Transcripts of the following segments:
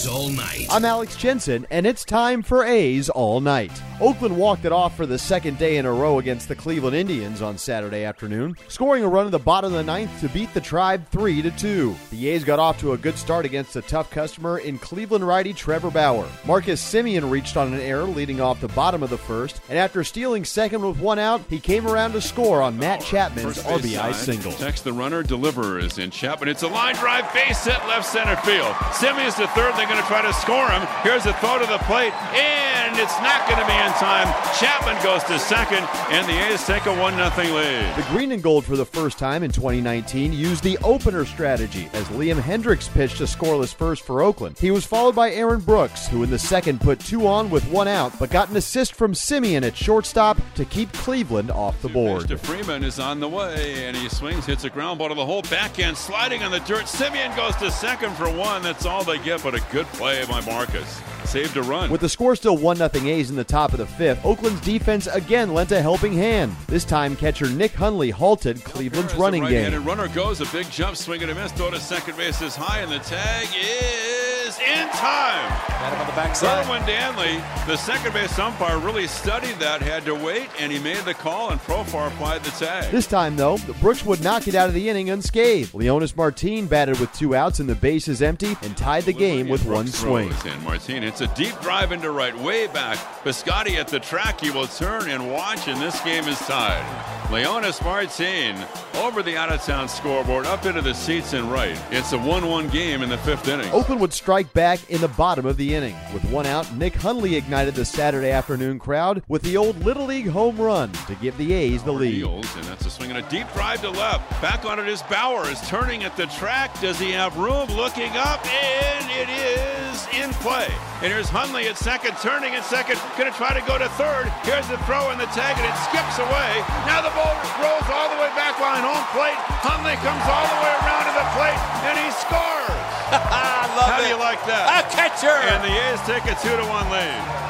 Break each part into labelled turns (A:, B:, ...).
A: A's All Night.
B: I'm Alex Jensen, and it's time for A's All Night. Oakland walked it off for the second day in a row against the Cleveland Indians on Saturday afternoon, scoring a run in the bottom of the ninth to beat the Tribe 3 to 2. The A's got off to a good start against a tough customer in Cleveland righty Trevor Bauer. Marcus Semien reached on an error leading off the bottom of the first, and after stealing second with one out, he came around to score on Matt Chapman's
C: First
B: RBI
C: side,
B: single.
C: Text the runner, delivers in Chapman. It's a line drive, base hit, left center field. Semien's to third. They're going to try to score him. Here's a throw to the plate, and it's not going to be in time. Chapman goes to second, and the A's take a 1 0 lead.
B: The Green and Gold for the first time in 2019 used the opener strategy as Liam Hendriks pitched a scoreless first for Oakland. He was followed by Aaron Brooks, who in the second put two on with one out, but got an assist from Semien at shortstop to keep Cleveland off the board.
C: Mr. Freeman is on the way, and he swings, hits a ground ball to the hole backhand, sliding on the dirt. Semien goes to second for one. That's all they get, but a good play by Marcus. Saved a run.
B: With the score still 1 0 A's in the top of the fifth, Oakland's defense again lent a helping hand. This time, catcher Nick Hundley halted Cleveland's running
C: right-handed
B: game.
C: runner goes, a big jump, swing and a miss, throw to second base is high, and the tag is in time.
D: Got him on the backside.
C: Kerwin Danley, the second base umpire, really studied that, had to wait, and he made the call, and Profar applied the tag.
B: This time, though, the Brooks would not get out of the inning unscathed. Leonys Martin batted with two outs and the bases empty and tied the game with one swing.
C: throws In Martin hits a deep drive into right, way back. Piscotty at the track. He will turn and watch, and this game is tied. Leonys Martin over the out of town scoreboard, up into the seats and right. It's a 1 1 game in the fifth inning.
B: Oakland would strike back in the bottom of the inning. With one out, Nick Hundley ignited the Saturday afternoon crowd with the old Little League home run to give the A's the lead.
C: And that's a swing and a deep drive to left. Back on it is Bauer, is turning at the track. Does he have room? Looking up, and it is in play. And here's Hundley at second, turning at second, gonna try to go to third. Here's the throw and the tag, and it skips away. Now the ball rolls all the way back line home plate. Hundley comes all the way around to the plate, and he scores.
D: I love
C: How do you like that?
D: A catcher.
C: And the A's take a two to one lead.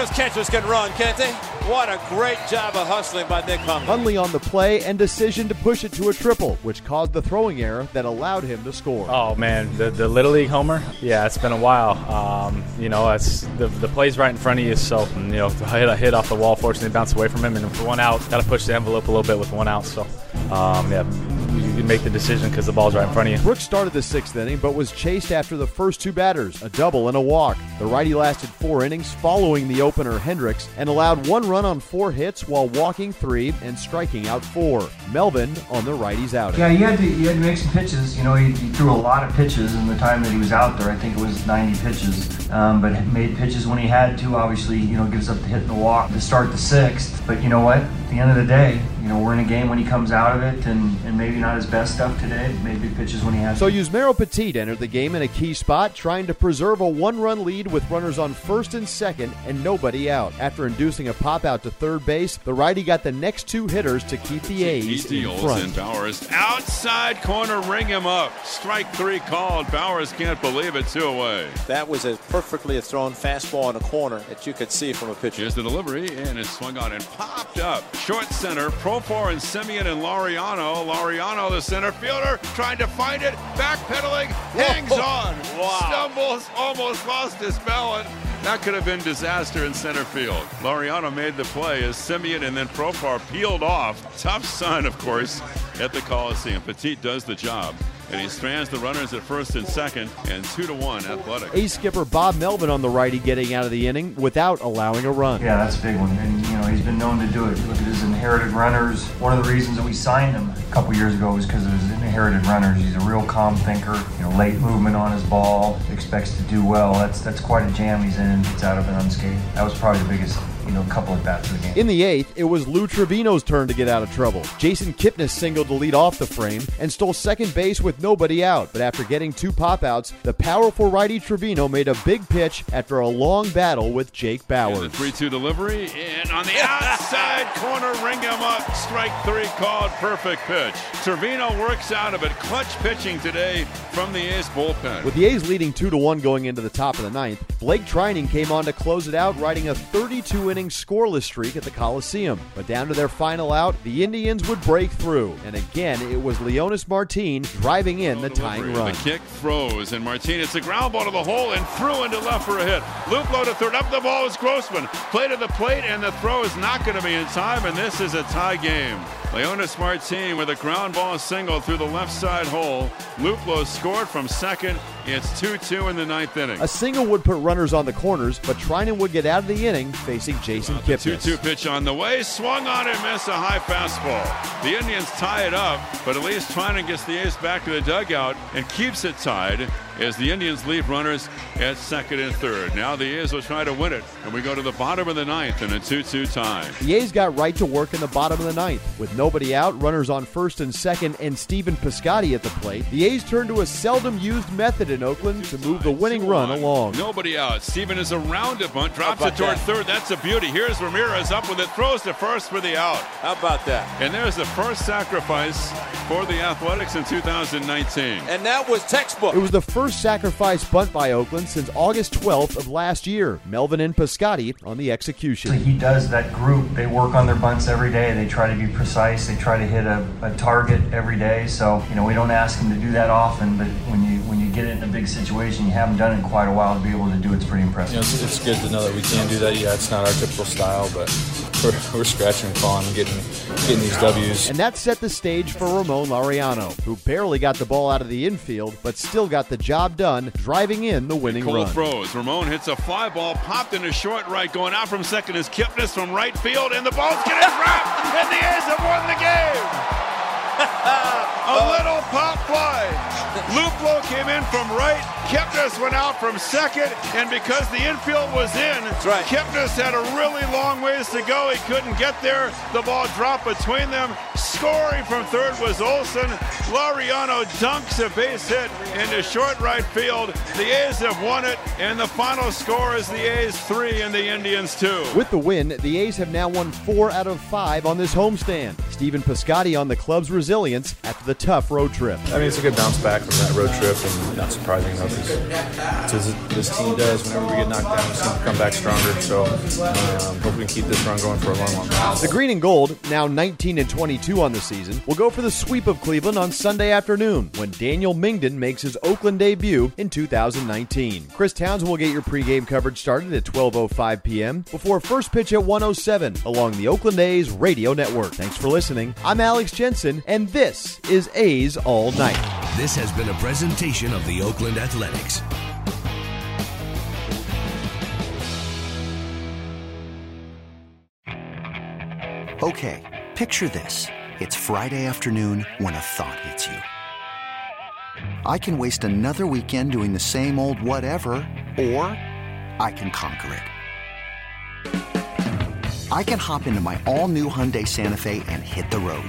D: Those catchers can run, can't they? What a great job of hustling by Nick Hundley.
B: Hundley on the play and decision to push it to a triple, which caused the throwing error that allowed him to score.
E: Oh man, the, the little league homer. Yeah, it's been a while. Um, you know, it's the, the play's right in front of you, so you know to hit a hit off the wall. Fortunately, bounce away from him, and for one out, got to push the envelope a little bit with one out. So, um, yeah, you can make the decision because the ball's right in front of you.
B: Brooks started the sixth inning, but was chased after the first two batters, a double and a walk. The righty lasted four innings following the opener Hendriks and allowed one run on four hits while walking three and striking out four. Melvin on the righty's outing.
F: Yeah, he had to he had to make some pitches. You know, he, he threw a lot of pitches in the time that he was out there. I think it was 90 pitches, um, but made pitches when he had to. Obviously, you know, gives up the hit and the walk to start the sixth. But you know what? At the end of the day, you know, we're in a game when he comes out of it, and, and maybe not his best stuff today. Made big pitches when he had.
B: So. Yusmeiro Petit entered the game in a key spot, trying to preserve a one-run lead with runners on first and second and nobody out. After inducing a pop out to third base, the righty got the next two hitters to keep the
C: He
B: A's in front.
C: and Bauers outside corner, ring him up. Strike three called. Bauers can't believe it. Two away.
D: That was a perfectly thrown fastball in a corner that you could see from a pitcher.
C: Here's the delivery, and it's swung on and popped up. Short center, Profar and Semien and Laureano. Laureano, the center fielder, trying to find it, backpedaling, hangs on,
D: Wow.
C: stumbles, almost lost his That could have been disaster in center field. Laureano made the play as Semien and then Profar peeled off. Tough sign, of course, at the Coliseum. Petit does the job. And he strands the runners at first and second, and two to one athletic.
B: A's skipper Bob Melvin on the righty getting out of the inning without allowing a run.
F: Yeah, that's a big one. And you know, know, he's been known to do it. Look at his inherited runners. One of the reasons that we signed him a couple years ago was because of his inherited runners. He's a real calm thinker. You know, late movement on his ball, expects to do well. That's that's quite a jam he's in. Gets out of it unscathed. That was probably the biggest you know, couple of bats of the game.
B: In the eighth, it was Lou Trivino's turn to get out of trouble. Jason Kipnis singled to lead off the frame and stole second base with nobody out. But after getting two pop outs, the powerful righty Trevino made a big pitch after a long battle with Jake Bauers.
C: The 3 2 delivery, and on the outside corner, ring him up. Strike three called, perfect pitch. Trivino works out of it. Clutch pitching today from the A's bullpen.
B: With the A's leading 2 to 1 going into the top of the ninth, Blake Treinen came on to close it out, riding a 32 inning scoreless streak at the Coliseum. But down to their final out, the Indians would break through. And again, it was Leonys Martin driving in the tying run.
C: The kick throws, and Martin it's a ground ball to the hole and threw into left for a hit. Luplow to third. Up the ball is Grossman. Play to the plate, and the throw is not going to be in time, and this is a tie game. Leonys Martin with a ground ball single through the left side hole. Luplow scored from second. It's 2 2 in the ninth inning.
B: A single would put runners on the corners, but Treinen would get out of the inning facing Jason uh, Kipnis.
C: 2 2 pitch on the way. Swung on and missed a high fastball. The Indians tie it up, but at least Treinen gets the A's back to the dugout and keeps it tied as the Indians leave runners at second and third. Now the A's will try to win it, and we go to the bottom of the ninth in a 2 2 tie.
B: The A's got right to work in the bottom of the ninth. With nobody out, runners on first and second, and Stephen Piscotty at the plate, the A's turn to a seldom used method in Oakland to move the winning run along.
C: Nobody out. Stephen is around a bunt, drops it toward that? third. That's a beauty. Here's Ramirez up with it, throws to first for the out.
D: How about that?
C: And there's the first sacrifice for the Athletics in 2019.
D: And that was textbook.
B: It was the first sacrifice bunt by Oakland since August 12th of last year. Melvin and Piscotty on the execution.
F: He does that group. They work on their bunts every day. They try to be precise. They try to hit a, a target every day. So, you know, we don't ask them to do that often, but when you when you get it in a big situation, you haven't done it in quite a while to be able to do it's pretty impressive.
G: You know, it's, it's good to know that we can do that. Yeah, it's not our typical style, but we're, we're scratching and clawing getting, getting these W's.
B: And that set the stage for Ramon Laureano, who barely got the ball out of the infield, but still got the job done, driving in the winning
C: Cole
B: run.
C: throws. Ramon hits a fly ball, popped into short right, going out from second is Kipnis from right field, and the ball's getting wrapped, and the A's have won the game. a little pop fly. Luplow came in from right. Kipnis went out from second, and because the infield was in,
D: That's right.
C: Kipnis had a really long ways to go. He couldn't get there. The ball dropped between them. Scoring from third was Olson. Laureano dunks a base hit into short right field. The A's have won it, and the final score is the A's three and the Indians two.
B: With the win, the A's have now won four out of five on this homestand. Stephen Piscotty on the club's resilience after the tough road trip.
G: I mean, it's a good bounce back from that road trip, and not surprising though, because this team does. Whenever we get knocked down, we seem to come back stronger. So, um, hope we can keep this run going for a long, long time.
B: The green and gold, now 19 and 22 on the season, will go for the sweep of Cleveland on Sunday afternoon when Daniel Mengden makes his Oakland debut in 2019. Chris Townsend will get your pregame coverage started at 12:05 p.m. before first pitch at 107 along the Oakland A's radio network. Thanks for listening. I'm Alex Jensen, and this is A's All Night.
A: This has been a presentation of the Oakland Athletics.
H: Okay, picture this. It's Friday afternoon when a thought hits you. I can waste another weekend doing the same old whatever, or I can conquer it. I can hop into my all new Hyundai Santa Fe and hit the road.